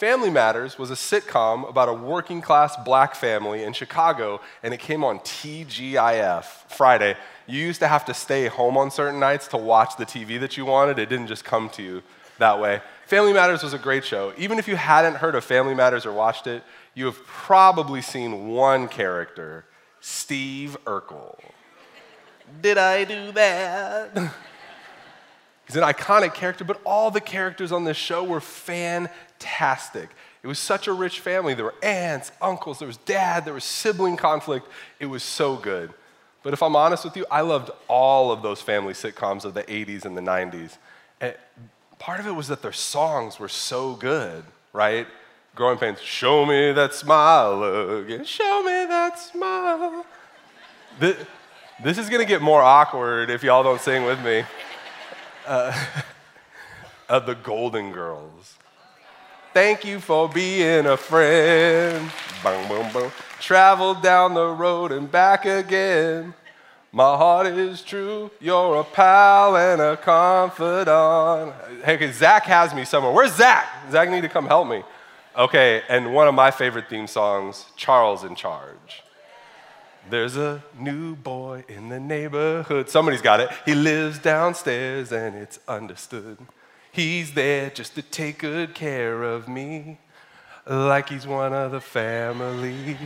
Family Matters was a sitcom about a working class black family in Chicago, and it came on TGIF Friday. You used to have to stay home on certain nights to watch the TV that you wanted, it didn't just come to you that way. Family Matters was a great show. Even if you hadn't heard of Family Matters or watched it, you have probably seen one character, Steve Urkel. Did I do that? He's an iconic character, but all the characters on this show were fantastic. It was such a rich family. There were aunts, uncles, there was dad, there was sibling conflict. It was so good. But if I'm honest with you, I loved all of those family sitcoms of the 80s and the 90s. And part of it was that their songs were so good, right? Growing Pains, show me that smile again, show me that smile. This, this is gonna get more awkward if y'all don't sing with me. Uh, of the Golden Girls. Thank you for being a friend. Boom, boom, boom. Travel down the road and back again. My heart is true. You're a pal and a confidant. Hey, Zach has me somewhere. Where's Zach? Zach need to come help me. Okay, and one of my favorite theme songs, Charles in Charge. There's a new boy in the neighborhood. Somebody's got it. He lives downstairs and it's understood. He's there just to take good care of me, like he's one of the family.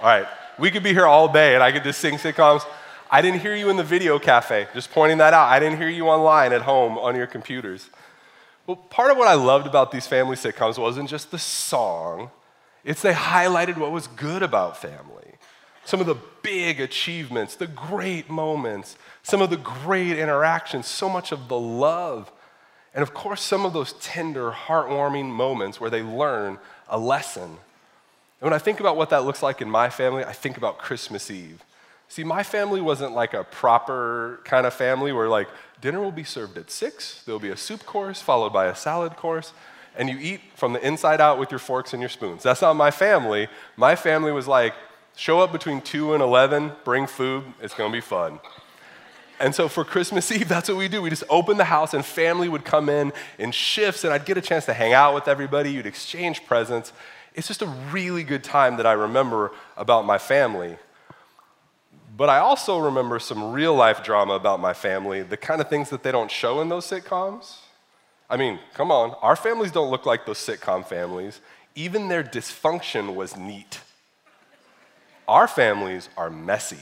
All right, we could be here all day and I could just sing sitcoms. I didn't hear you in the video cafe, just pointing that out. I didn't hear you online at home on your computers. Well, part of what I loved about these family sitcoms wasn't just the song, it's they highlighted what was good about family some of the big achievements, the great moments, some of the great interactions, so much of the love. And of course, some of those tender, heartwarming moments where they learn a lesson. And when I think about what that looks like in my family, I think about Christmas Eve. See, my family wasn't like a proper kind of family where, like, dinner will be served at six, there'll be a soup course followed by a salad course, and you eat from the inside out with your forks and your spoons. That's not my family. My family was like, Show up between 2 and 11, bring food, it's gonna be fun. And so for Christmas Eve, that's what we do. We just open the house, and family would come in in shifts, and I'd get a chance to hang out with everybody. You'd exchange presents. It's just a really good time that I remember about my family. But I also remember some real life drama about my family, the kind of things that they don't show in those sitcoms. I mean, come on, our families don't look like those sitcom families. Even their dysfunction was neat. Our families are messy.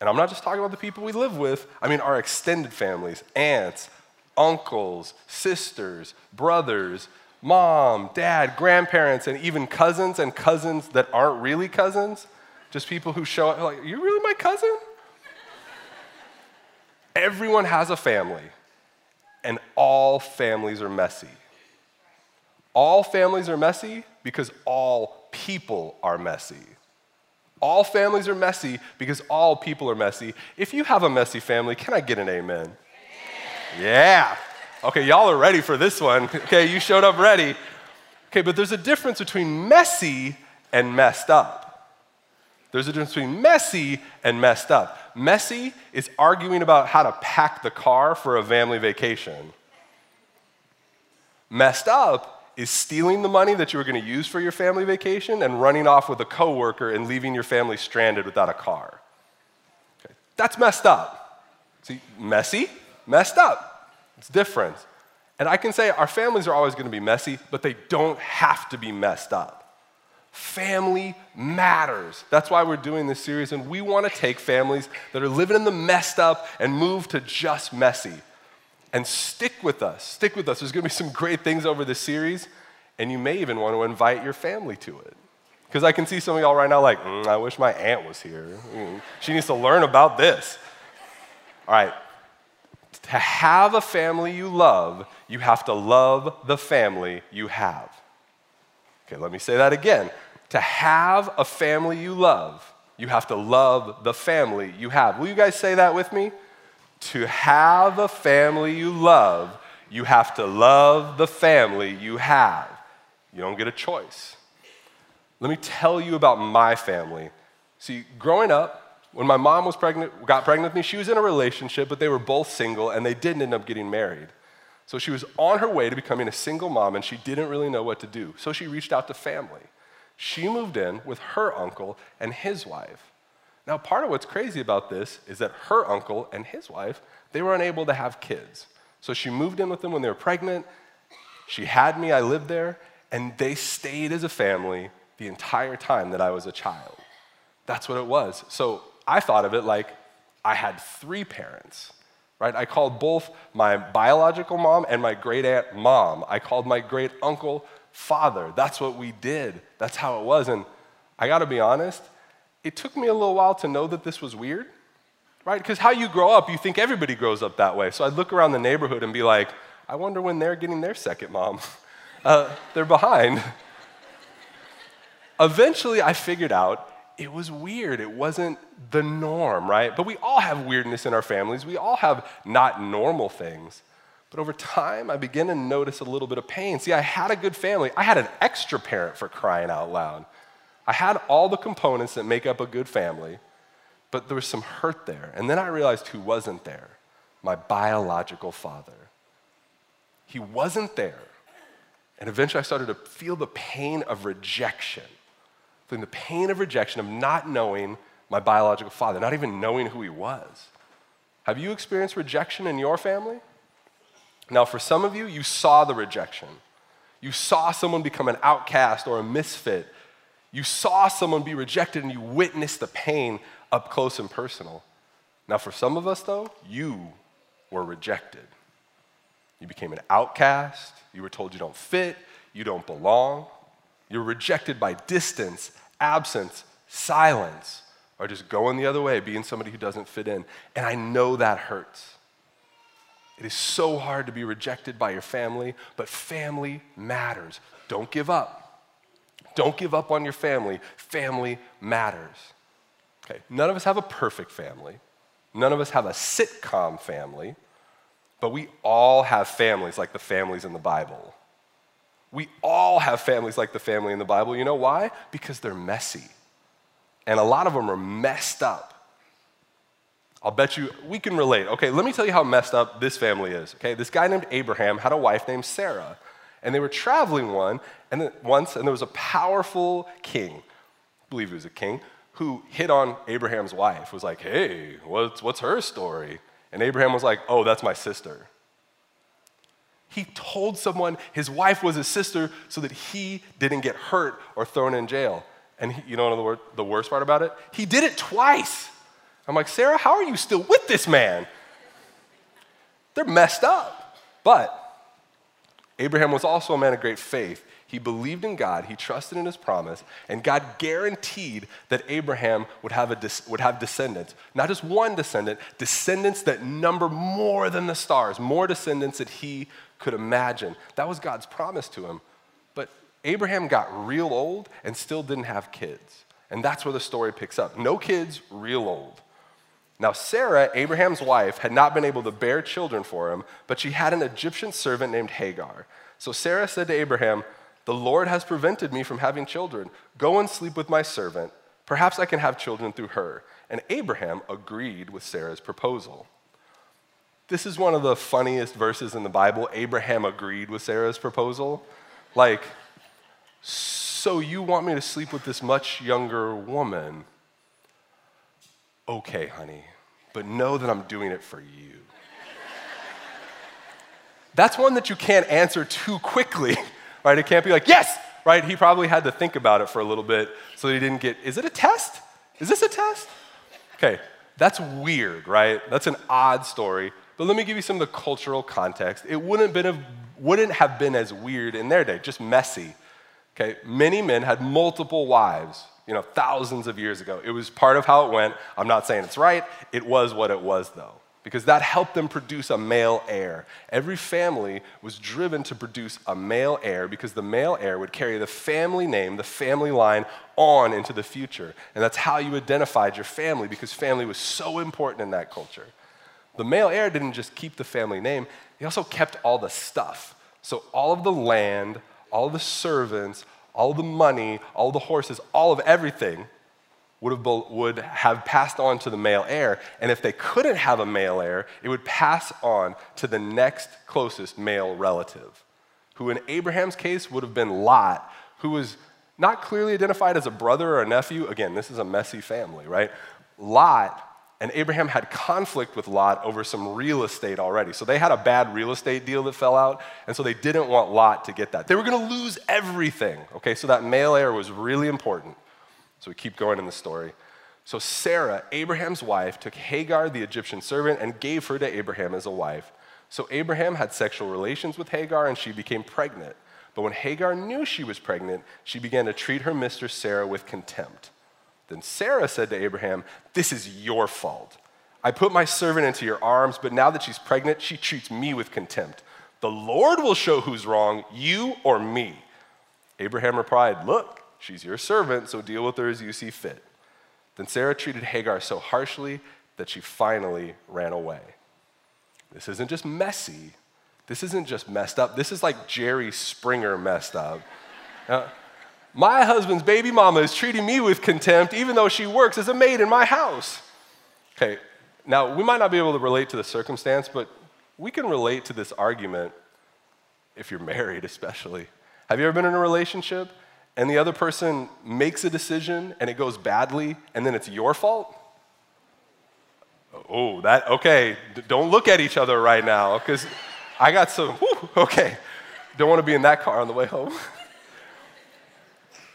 And I'm not just talking about the people we live with, I mean our extended families, aunts, uncles, sisters, brothers, mom, dad, grandparents, and even cousins and cousins that aren't really cousins. Just people who show up like, are you really my cousin? Everyone has a family, and all families are messy. All families are messy because all people are messy. All families are messy because all people are messy. If you have a messy family, can I get an amen? Yeah. Okay, y'all are ready for this one. Okay, you showed up ready. Okay, but there's a difference between messy and messed up. There's a difference between messy and messed up. Messy is arguing about how to pack the car for a family vacation. Messed up is stealing the money that you were going to use for your family vacation and running off with a coworker and leaving your family stranded without a car. Okay. That's messed up. See, messy, messed up. It's different. And I can say our families are always going to be messy, but they don't have to be messed up. Family matters. That's why we're doing this series, and we want to take families that are living in the messed up and move to just messy and stick with us. Stick with us. There's going to be some great things over this series, and you may even want to invite your family to it. Because I can see some of y'all right now like, mm, I wish my aunt was here. Mm, she needs to learn about this. All right. To have a family you love, you have to love the family you have. Okay, let me say that again. To have a family you love, you have to love the family you have. Will you guys say that with me? To have a family you love, you have to love the family you have. You don't get a choice. Let me tell you about my family. See, growing up, when my mom was pregnant, got pregnant with me, she was in a relationship, but they were both single and they didn't end up getting married. So she was on her way to becoming a single mom and she didn't really know what to do. So she reached out to family. She moved in with her uncle and his wife. Now, part of what's crazy about this is that her uncle and his wife, they were unable to have kids. So she moved in with them when they were pregnant. She had me, I lived there, and they stayed as a family the entire time that I was a child. That's what it was. So I thought of it like I had three parents, right? I called both my biological mom and my great aunt mom. I called my great uncle father. That's what we did. That's how it was. And I gotta be honest, it took me a little while to know that this was weird, right? Because how you grow up, you think everybody grows up that way. So I'd look around the neighborhood and be like, I wonder when they're getting their second mom. Uh, they're behind. Eventually, I figured out it was weird. It wasn't the norm, right? But we all have weirdness in our families. We all have not normal things. But over time, I began to notice a little bit of pain. See, I had a good family. I had an extra parent for crying out loud. I had all the components that make up a good family, but there was some hurt there. And then I realized who wasn't there my biological father. He wasn't there. And eventually I started to feel the pain of rejection, feeling the pain of rejection of not knowing my biological father, not even knowing who he was. Have you experienced rejection in your family? Now, for some of you, you saw the rejection. You saw someone become an outcast or a misfit. You saw someone be rejected and you witnessed the pain up close and personal. Now, for some of us, though, you were rejected. You became an outcast. You were told you don't fit, you don't belong. You're rejected by distance, absence, silence, or just going the other way, being somebody who doesn't fit in. And I know that hurts. It is so hard to be rejected by your family, but family matters. Don't give up. Don't give up on your family. Family matters. Okay, none of us have a perfect family. None of us have a sitcom family, but we all have families like the families in the Bible. We all have families like the family in the Bible. You know why? Because they're messy. And a lot of them are messed up. I'll bet you we can relate. Okay, let me tell you how messed up this family is. Okay, this guy named Abraham had a wife named Sarah, and they were traveling one and once, and there was a powerful king, I believe he was a king, who hit on Abraham's wife. Was like, "Hey, what's what's her story?" And Abraham was like, "Oh, that's my sister." He told someone his wife was his sister so that he didn't get hurt or thrown in jail. And he, you know the, the worst part about it? He did it twice. I'm like, Sarah, how are you still with this man? They're messed up. But Abraham was also a man of great faith. He believed in God, he trusted in his promise, and God guaranteed that Abraham would have, a, would have descendants. Not just one descendant, descendants that number more than the stars, more descendants that he could imagine. That was God's promise to him. But Abraham got real old and still didn't have kids. And that's where the story picks up. No kids, real old. Now, Sarah, Abraham's wife, had not been able to bear children for him, but she had an Egyptian servant named Hagar. So Sarah said to Abraham, The Lord has prevented me from having children. Go and sleep with my servant. Perhaps I can have children through her. And Abraham agreed with Sarah's proposal. This is one of the funniest verses in the Bible. Abraham agreed with Sarah's proposal. Like, so you want me to sleep with this much younger woman? okay, honey, but know that I'm doing it for you. That's one that you can't answer too quickly, right? It can't be like, yes, right? He probably had to think about it for a little bit so he didn't get, is it a test? Is this a test? Okay, that's weird, right? That's an odd story. But let me give you some of the cultural context. It wouldn't, been a, wouldn't have been as weird in their day, just messy. Okay, many men had multiple wives you know, thousands of years ago. It was part of how it went. I'm not saying it's right. It was what it was, though, because that helped them produce a male heir. Every family was driven to produce a male heir because the male heir would carry the family name, the family line on into the future. And that's how you identified your family because family was so important in that culture. The male heir didn't just keep the family name, he also kept all the stuff. So, all of the land, all the servants, all the money, all the horses, all of everything would have, would have passed on to the male heir. And if they couldn't have a male heir, it would pass on to the next closest male relative, who in Abraham's case would have been Lot, who was not clearly identified as a brother or a nephew. Again, this is a messy family, right? Lot and Abraham had conflict with Lot over some real estate already. So they had a bad real estate deal that fell out, and so they didn't want Lot to get that. They were going to lose everything, okay? So that male heir was really important. So we keep going in the story. So Sarah, Abraham's wife, took Hagar, the Egyptian servant, and gave her to Abraham as a wife. So Abraham had sexual relations with Hagar, and she became pregnant. But when Hagar knew she was pregnant, she began to treat her mistress Sarah with contempt. Then Sarah said to Abraham, This is your fault. I put my servant into your arms, but now that she's pregnant, she treats me with contempt. The Lord will show who's wrong, you or me. Abraham replied, Look, she's your servant, so deal with her as you see fit. Then Sarah treated Hagar so harshly that she finally ran away. This isn't just messy. This isn't just messed up. This is like Jerry Springer messed up. Now, my husband's baby mama is treating me with contempt, even though she works as a maid in my house. Okay, now we might not be able to relate to the circumstance, but we can relate to this argument if you're married, especially. Have you ever been in a relationship and the other person makes a decision and it goes badly and then it's your fault? Oh, that, okay, don't look at each other right now because I got some, whew, okay, don't want to be in that car on the way home.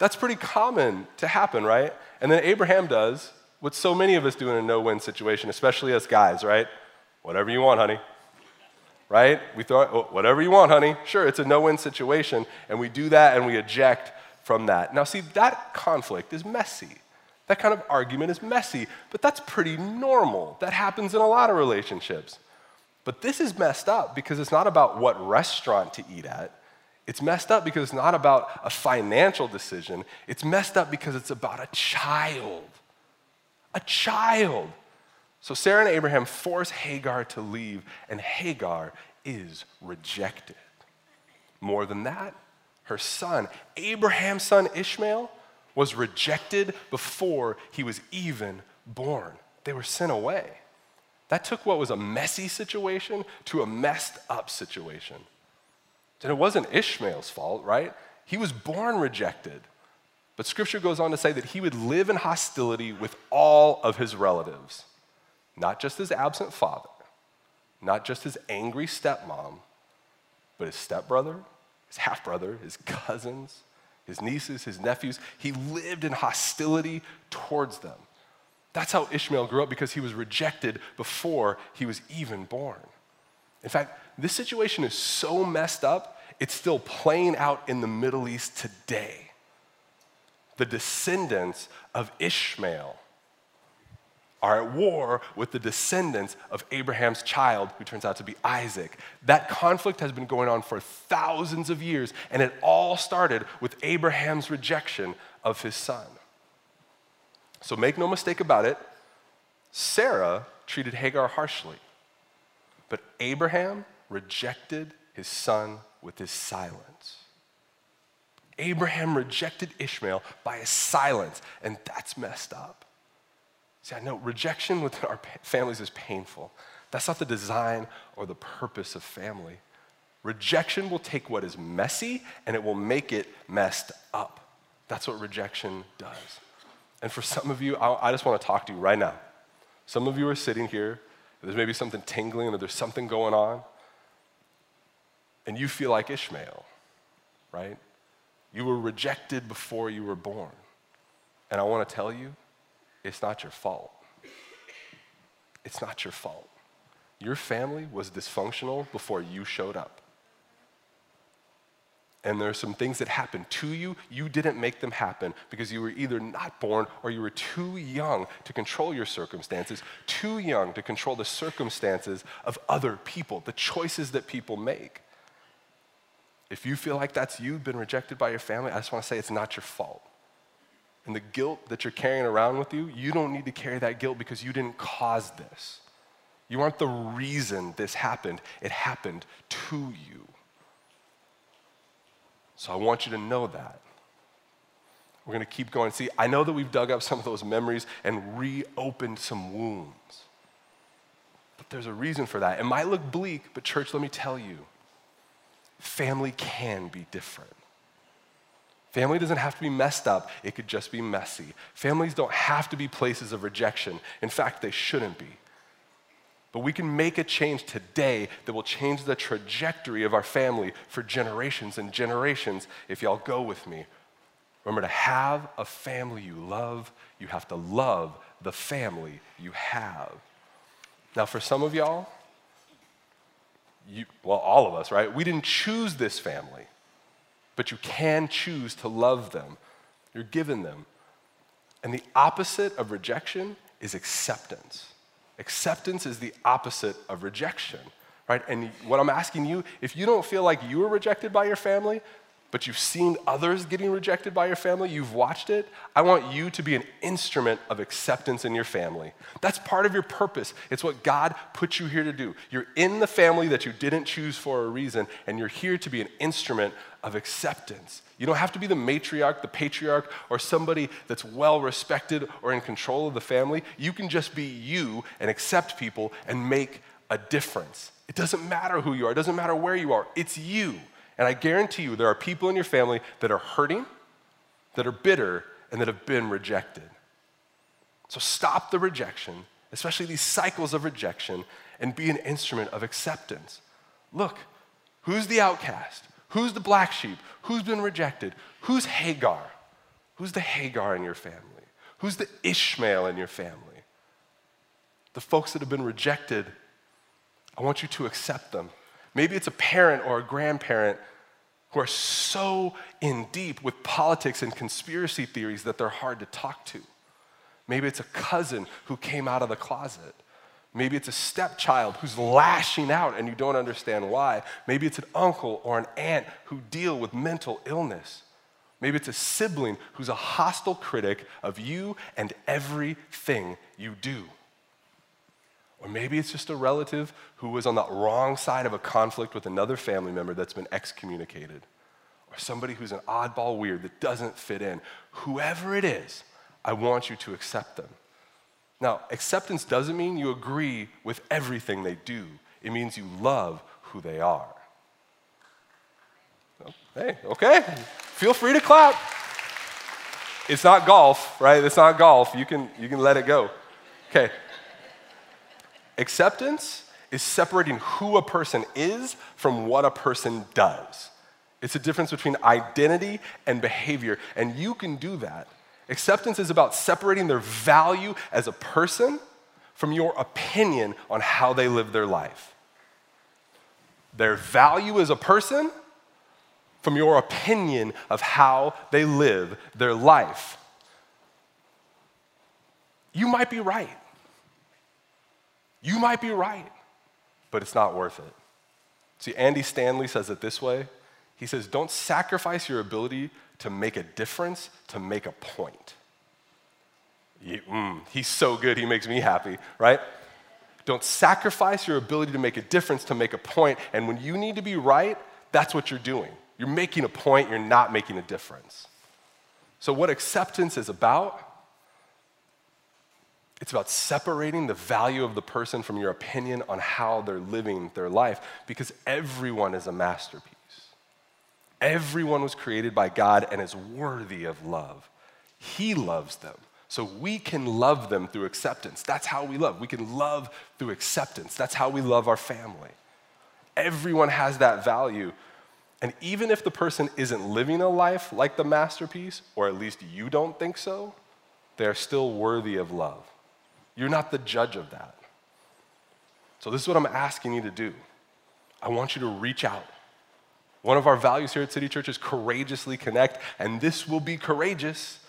That's pretty common to happen, right? And then Abraham does what so many of us do in a no win situation, especially us guys, right? Whatever you want, honey. Right? We throw, oh, whatever you want, honey. Sure, it's a no win situation, and we do that and we eject from that. Now, see, that conflict is messy. That kind of argument is messy, but that's pretty normal. That happens in a lot of relationships. But this is messed up because it's not about what restaurant to eat at. It's messed up because it's not about a financial decision. It's messed up because it's about a child. A child. So Sarah and Abraham force Hagar to leave, and Hagar is rejected. More than that, her son, Abraham's son Ishmael, was rejected before he was even born. They were sent away. That took what was a messy situation to a messed up situation. And it wasn't Ishmael's fault, right? He was born rejected. But scripture goes on to say that he would live in hostility with all of his relatives, not just his absent father, not just his angry stepmom, but his stepbrother, his half brother, his cousins, his nieces, his nephews. He lived in hostility towards them. That's how Ishmael grew up because he was rejected before he was even born. In fact, this situation is so messed up, it's still playing out in the Middle East today. The descendants of Ishmael are at war with the descendants of Abraham's child, who turns out to be Isaac. That conflict has been going on for thousands of years, and it all started with Abraham's rejection of his son. So make no mistake about it, Sarah treated Hagar harshly, but Abraham rejected his son with his silence. Abraham rejected Ishmael by his silence, and that's messed up. See, I know rejection within our families is painful. That's not the design or the purpose of family. Rejection will take what is messy and it will make it messed up. That's what rejection does. And for some of you, I just want to talk to you right now. Some of you are sitting here, there's maybe something tingling or there's something going on and you feel like Ishmael, right? You were rejected before you were born. And I want to tell you, it's not your fault. It's not your fault. Your family was dysfunctional before you showed up. And there are some things that happened to you. You didn't make them happen because you were either not born or you were too young to control your circumstances, too young to control the circumstances of other people, the choices that people make. If you feel like that's you, been rejected by your family, I just want to say it's not your fault. And the guilt that you're carrying around with you, you don't need to carry that guilt because you didn't cause this. You aren't the reason this happened, it happened to you. So I want you to know that. We're going to keep going. See, I know that we've dug up some of those memories and reopened some wounds. But there's a reason for that. It might look bleak, but church, let me tell you family can be different. Family doesn't have to be messed up, it could just be messy. Families don't have to be places of rejection. In fact, they shouldn't be. But we can make a change today that will change the trajectory of our family for generations and generations if y'all go with me. Remember, to have a family you love, you have to love the family you have. Now, for some of y'all, you, well, all of us, right? We didn't choose this family, but you can choose to love them. You're given them. And the opposite of rejection is acceptance. Acceptance is the opposite of rejection, right? And what I'm asking you, if you don't feel like you were rejected by your family, but you've seen others getting rejected by your family, you've watched it, I want you to be an instrument of acceptance in your family. That's part of your purpose. It's what God put you here to do. You're in the family that you didn't choose for a reason, and you're here to be an instrument of acceptance. You don't have to be the matriarch, the patriarch, or somebody that's well respected or in control of the family. You can just be you and accept people and make a difference. It doesn't matter who you are, it doesn't matter where you are, it's you. And I guarantee you, there are people in your family that are hurting, that are bitter, and that have been rejected. So stop the rejection, especially these cycles of rejection, and be an instrument of acceptance. Look, who's the outcast? Who's the black sheep? Who's been rejected? Who's Hagar? Who's the Hagar in your family? Who's the Ishmael in your family? The folks that have been rejected, I want you to accept them Maybe it's a parent or a grandparent who are so in deep with politics and conspiracy theories that they're hard to talk to. Maybe it's a cousin who came out of the closet. Maybe it's a stepchild who's lashing out and you don't understand why. Maybe it's an uncle or an aunt who deal with mental illness. Maybe it's a sibling who's a hostile critic of you and everything you do. Or maybe it's just a relative who was on the wrong side of a conflict with another family member that's been excommunicated. Or somebody who's an oddball weird that doesn't fit in. Whoever it is, I want you to accept them. Now, acceptance doesn't mean you agree with everything they do, it means you love who they are. Oh, hey, okay. Feel free to clap. It's not golf, right? It's not golf. You can, you can let it go. Okay, Acceptance is separating who a person is from what a person does. It's a difference between identity and behavior, and you can do that. Acceptance is about separating their value as a person from your opinion on how they live their life. Their value as a person from your opinion of how they live their life. You might be right. You might be right, but it's not worth it. See, Andy Stanley says it this way He says, Don't sacrifice your ability to make a difference to make a point. mm, he's so good, he makes me happy, right? Don't sacrifice your ability to make a difference to make a point. And when you need to be right, that's what you're doing. You're making a point, you're not making a difference. So, what acceptance is about it's about separating the value of the person from your opinion on how they're living their life because everyone is a masterpiece. Everyone was created by God and is worthy of love. He loves them. So we can love them through acceptance. That's how we love. We can love through acceptance. That's how we love our family. Everyone has that value. And even if the person isn't living a life like the masterpiece, or at least you don't think so, they're still worthy of love. You're not the judge of that. So, this is what I'm asking you to do. I want you to reach out. One of our values here at City Church is courageously connect, and this will be courageous.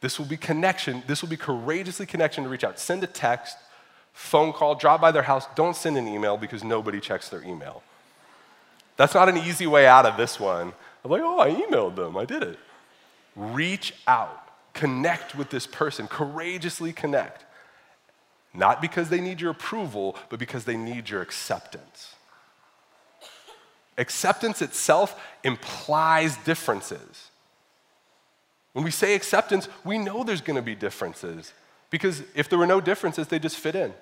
This will be connection. This will be courageously connection to reach out. Send a text, phone call, drop by their house. Don't send an email because nobody checks their email. That's not an easy way out of this one. I'm like, oh, I emailed them. I did it. Reach out. Connect with this person. Courageously connect. Not because they need your approval, but because they need your acceptance. Acceptance itself implies differences. When we say acceptance, we know there's going to be differences because if there were no differences, they'd just fit in.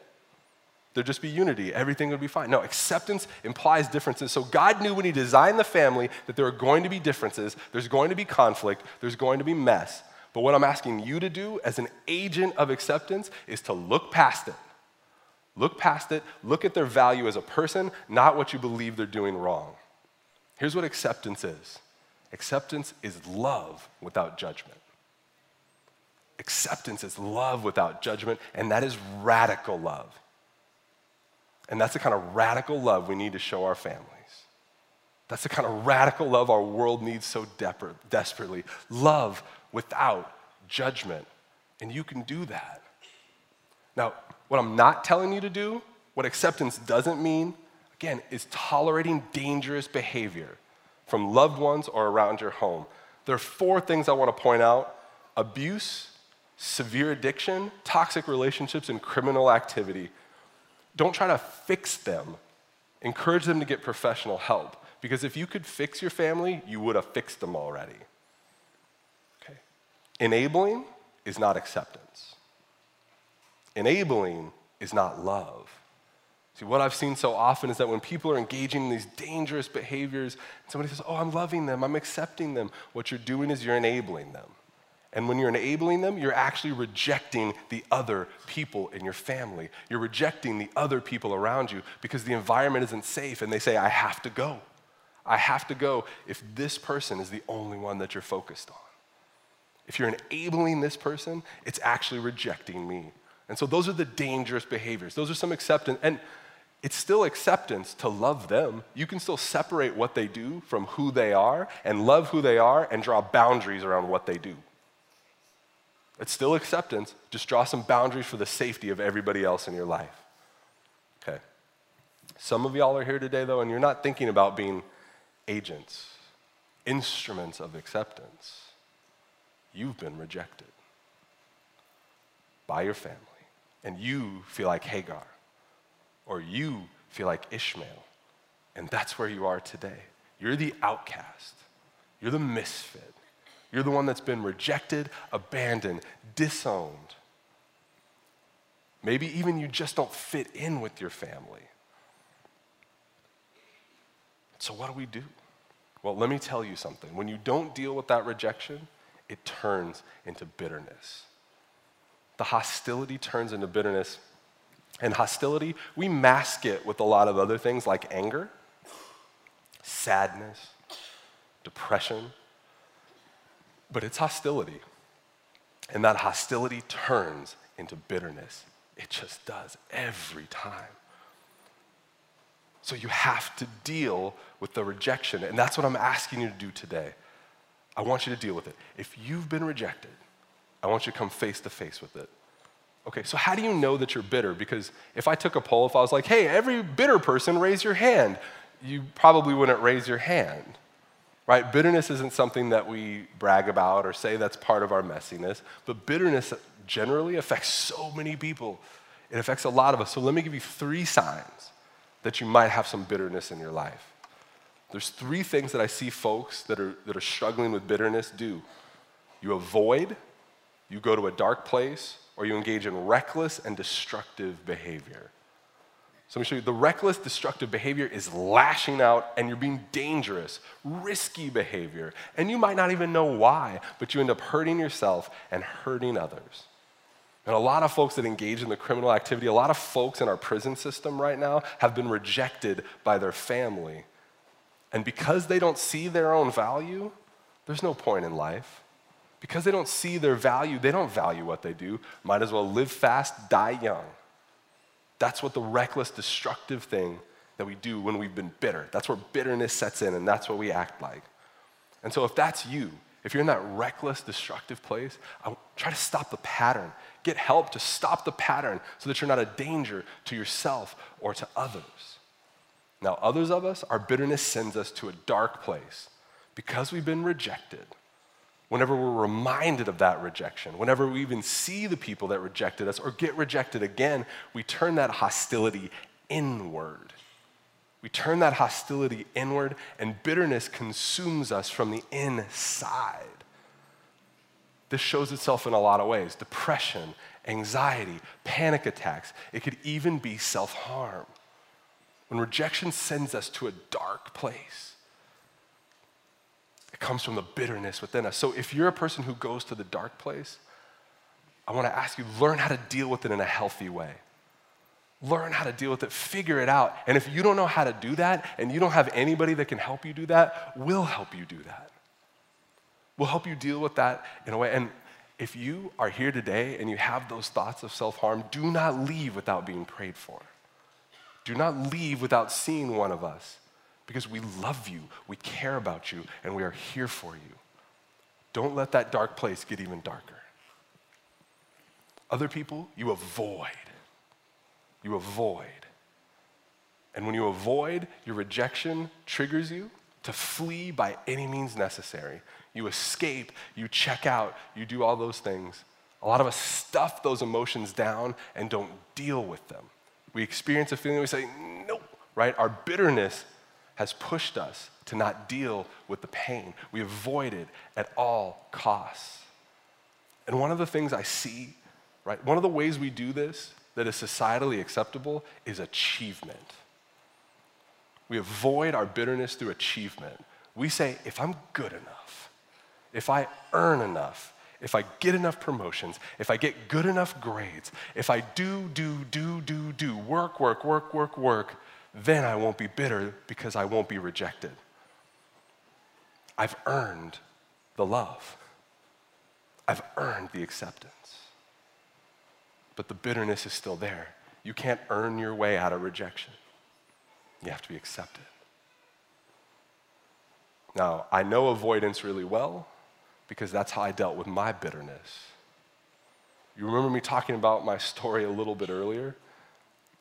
There'd just be unity. Everything would be fine. No, acceptance implies differences. So God knew when He designed the family that there are going to be differences, there's going to be conflict, there's going to be mess. But what I'm asking you to do as an agent of acceptance is to look past it. Look past it, look at their value as a person, not what you believe they're doing wrong. Here's what acceptance is acceptance is love without judgment. Acceptance is love without judgment, and that is radical love. And that's the kind of radical love we need to show our families. That's the kind of radical love our world needs so desperately. Love without judgment. And you can do that. Now, what I'm not telling you to do, what acceptance doesn't mean, again, is tolerating dangerous behavior from loved ones or around your home. There are four things I want to point out abuse, severe addiction, toxic relationships, and criminal activity. Don't try to fix them. Encourage them to get professional help. Because if you could fix your family, you would have fixed them already. Enabling is not acceptance. Enabling is not love. See, what I've seen so often is that when people are engaging in these dangerous behaviors, somebody says, Oh, I'm loving them, I'm accepting them, what you're doing is you're enabling them. And when you're enabling them, you're actually rejecting the other people in your family. You're rejecting the other people around you because the environment isn't safe and they say, I have to go. I have to go if this person is the only one that you're focused on. If you're enabling this person, it's actually rejecting me. And so those are the dangerous behaviors. Those are some acceptance. And it's still acceptance to love them. You can still separate what they do from who they are and love who they are and draw boundaries around what they do. It's still acceptance, just draw some boundaries for the safety of everybody else in your life. Okay. Some of y'all are here today, though, and you're not thinking about being agents, instruments of acceptance. You've been rejected by your family and you feel like Hagar, or you feel like Ishmael, and that's where you are today. You're the outcast, you're the misfit, you're the one that's been rejected, abandoned, disowned. Maybe even you just don't fit in with your family. So, what do we do? Well, let me tell you something. When you don't deal with that rejection, it turns into bitterness the hostility turns into bitterness. And hostility, we mask it with a lot of other things like anger, sadness, depression. But it's hostility. And that hostility turns into bitterness. It just does every time. So you have to deal with the rejection. And that's what I'm asking you to do today. I want you to deal with it. If you've been rejected, I want you to come face to face with it. Okay, so how do you know that you're bitter? Because if I took a poll, if I was like, hey, every bitter person, raise your hand, you probably wouldn't raise your hand, right? Bitterness isn't something that we brag about or say that's part of our messiness, but bitterness generally affects so many people. It affects a lot of us. So let me give you three signs that you might have some bitterness in your life. There's three things that I see folks that are, that are struggling with bitterness do you avoid, you go to a dark place, or you engage in reckless and destructive behavior. So let me show you the reckless, destructive behavior is lashing out and you're being dangerous, risky behavior. And you might not even know why, but you end up hurting yourself and hurting others. And a lot of folks that engage in the criminal activity, a lot of folks in our prison system right now have been rejected by their family. And because they don't see their own value, there's no point in life because they don't see their value, they don't value what they do, might as well live fast, die young. That's what the reckless, destructive thing that we do when we've been bitter. That's where bitterness sets in, and that's what we act like. And so, if that's you, if you're in that reckless, destructive place, I try to stop the pattern. Get help to stop the pattern so that you're not a danger to yourself or to others. Now, others of us, our bitterness sends us to a dark place because we've been rejected whenever we're reminded of that rejection, whenever we even see the people that rejected us or get rejected again, we turn that hostility inward. We turn that hostility inward, and bitterness consumes us from the inside. this shows itself in a lot of ways depression, anxiety, panic attacks. It could even be self harm. When rejection sends us to a dark place, it comes from the bitterness within us. So if you're a person who goes to the dark place, I want to ask you learn how to deal with it in a healthy way. Learn how to deal with it, figure it out. And if you don't know how to do that and you don't have anybody that can help you do that, we'll help you do that. We'll help you deal with that in a way. And if you are here today and you have those thoughts of self harm, do not leave without being prayed for. Do not leave without seeing one of us because we love you, we care about you, and we are here for you. Don't let that dark place get even darker. Other people, you avoid you avoid. And when you avoid, your rejection triggers you to flee by any means necessary. You escape, you check out, you do all those things. A lot of us stuff those emotions down and don't deal with them. We experience a feeling, we say, nope, right? Our bitterness has pushed us to not deal with the pain. We avoid it at all costs. And one of the things I see, right, one of the ways we do this that is societally acceptable is achievement. We avoid our bitterness through achievement. We say, if I'm good enough, if I earn enough, if I get enough promotions, if I get good enough grades, if I do, do, do, do, do, work, work, work, work, work, then I won't be bitter because I won't be rejected. I've earned the love, I've earned the acceptance but the bitterness is still there. You can't earn your way out of rejection. You have to be accepted. Now, I know avoidance really well because that's how I dealt with my bitterness. You remember me talking about my story a little bit earlier?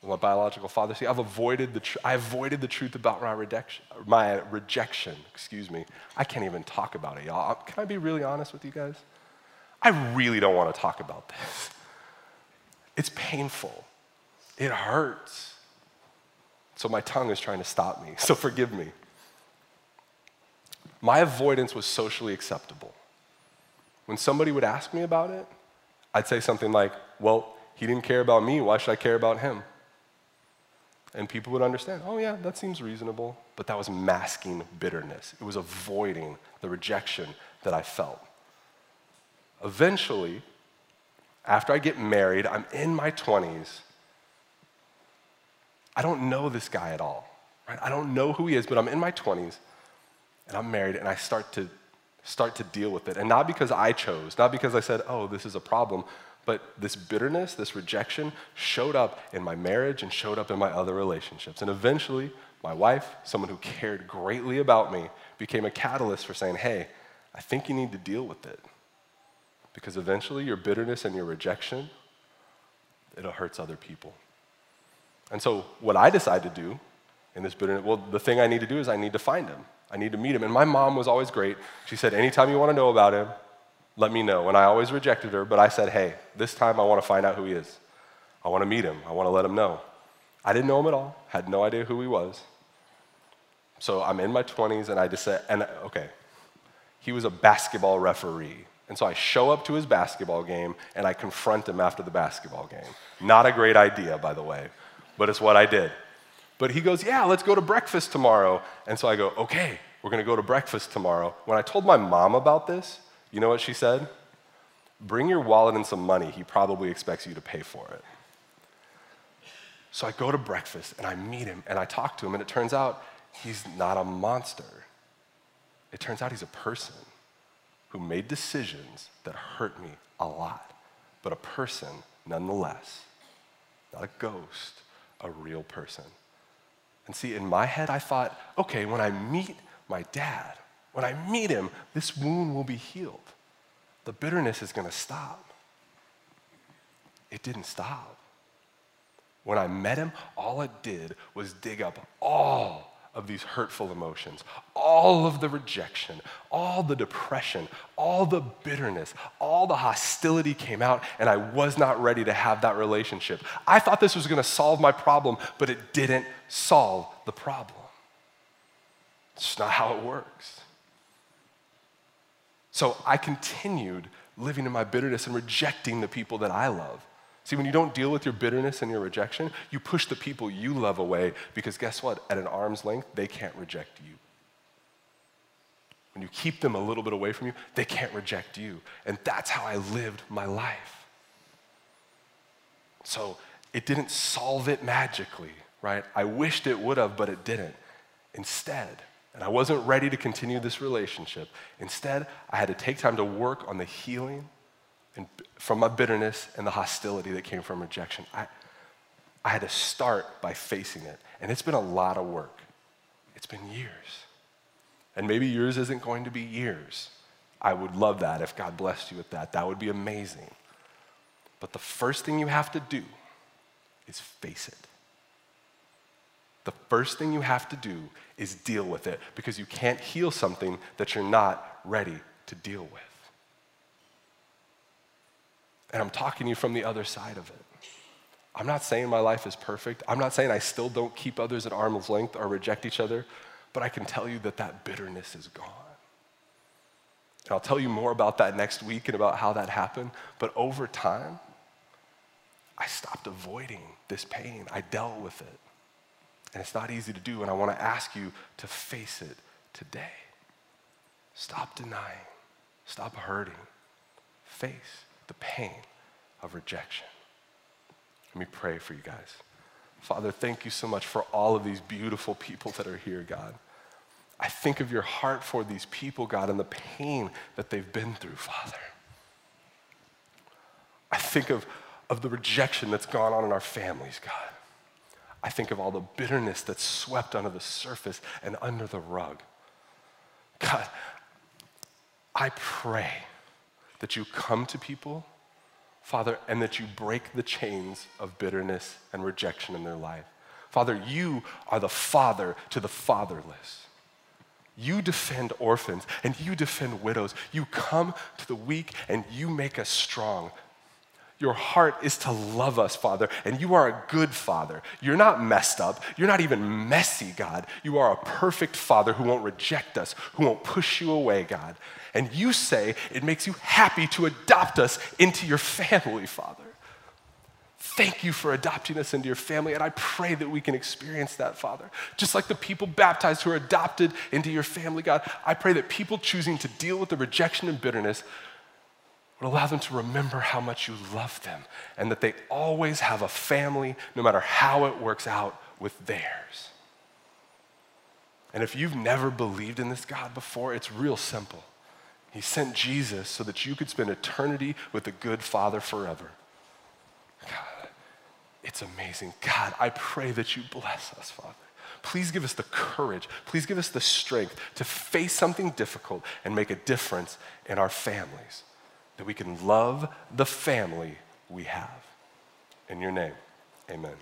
My biological father. See, I've avoided the tr- I avoided the truth about my rejection. My rejection, excuse me. I can't even talk about it, y'all. Can I be really honest with you guys? I really don't want to talk about this. It's painful, it hurts. So my tongue is trying to stop me, so forgive me. My avoidance was socially acceptable. When somebody would ask me about it, I'd say something like, Well, he didn't care about me, why should I care about him? And people would understand, oh, yeah, that seems reasonable. But that was masking bitterness, it was avoiding the rejection that I felt. Eventually, after I get married, I'm in my 20s. I don't know this guy at all. Right? I don't know who he is, but I'm in my 20s and I'm married and I start to start to deal with it. And not because I chose, not because I said, "Oh, this is a problem," but this bitterness, this rejection showed up in my marriage and showed up in my other relationships. And eventually, my wife, someone who cared greatly about me, became a catalyst for saying, "Hey, I think you need to deal with it." Because eventually your bitterness and your rejection, it hurts other people. And so what I decided to do in this bitterness, well, the thing I need to do is I need to find him. I need to meet him. And my mom was always great. She said, anytime you want to know about him, let me know. And I always rejected her, but I said, hey, this time I want to find out who he is. I want to meet him. I want to let him know. I didn't know him at all, had no idea who he was. So I'm in my 20s and I just said, and okay, he was a basketball referee. And so I show up to his basketball game and I confront him after the basketball game. Not a great idea, by the way, but it's what I did. But he goes, Yeah, let's go to breakfast tomorrow. And so I go, Okay, we're gonna go to breakfast tomorrow. When I told my mom about this, you know what she said? Bring your wallet and some money. He probably expects you to pay for it. So I go to breakfast and I meet him and I talk to him, and it turns out he's not a monster. It turns out he's a person who made decisions that hurt me a lot, but a person nonetheless, not a ghost, a real person. And see, in my head, I thought, okay, when I meet my dad, when I meet him, this wound will be healed. The bitterness is going to stop. It didn't stop. When I met him, all it did was dig up all of these hurtful emotions, all of the rejection, all the depression, all the bitterness, all the hostility came out, and I was not ready to have that relationship. I thought this was gonna solve my problem, but it didn't solve the problem. It's not how it works. So I continued living in my bitterness and rejecting the people that I love. See, when you don't deal with your bitterness and your rejection, you push the people you love away because guess what? At an arm's length, they can't reject you. When you keep them a little bit away from you, they can't reject you. And that's how I lived my life. So it didn't solve it magically, right? I wished it would have, but it didn't. Instead, and I wasn't ready to continue this relationship. Instead, I had to take time to work on the healing and from my bitterness and the hostility that came from rejection. I, I had to start by facing it. And it's been a lot of work. It's been years. And maybe yours isn't going to be years. I would love that if God blessed you with that. That would be amazing. But the first thing you have to do is face it. The first thing you have to do is deal with it because you can't heal something that you're not ready to deal with. And I'm talking to you from the other side of it. I'm not saying my life is perfect. I'm not saying I still don't keep others at arm's length or reject each other, but I can tell you that that bitterness is gone. And I'll tell you more about that next week and about how that happened. But over time, I stopped avoiding this pain. I dealt with it. And it's not easy to do, and I want to ask you to face it today. Stop denying, stop hurting, face the pain of rejection. Let me pray for you guys. Father, thank you so much for all of these beautiful people that are here, God. I think of your heart for these people, God, and the pain that they've been through, Father. I think of, of the rejection that's gone on in our families, God. I think of all the bitterness that's swept under the surface and under the rug. God, I pray that you come to people, Father, and that you break the chains of bitterness and rejection in their life. Father, you are the father to the fatherless. You defend orphans and you defend widows. You come to the weak and you make us strong. Your heart is to love us, Father, and you are a good Father. You're not messed up. You're not even messy, God. You are a perfect Father who won't reject us, who won't push you away, God. And you say it makes you happy to adopt us into your family, Father. Thank you for adopting us into your family, and I pray that we can experience that, Father. Just like the people baptized who are adopted into your family, God, I pray that people choosing to deal with the rejection and bitterness would allow them to remember how much you love them and that they always have a family, no matter how it works out with theirs. And if you've never believed in this God before, it's real simple. He sent Jesus so that you could spend eternity with the good Father forever. God, it's amazing. God, I pray that you bless us, Father. Please give us the courage, please give us the strength to face something difficult and make a difference in our families that we can love the family we have. In your name, amen.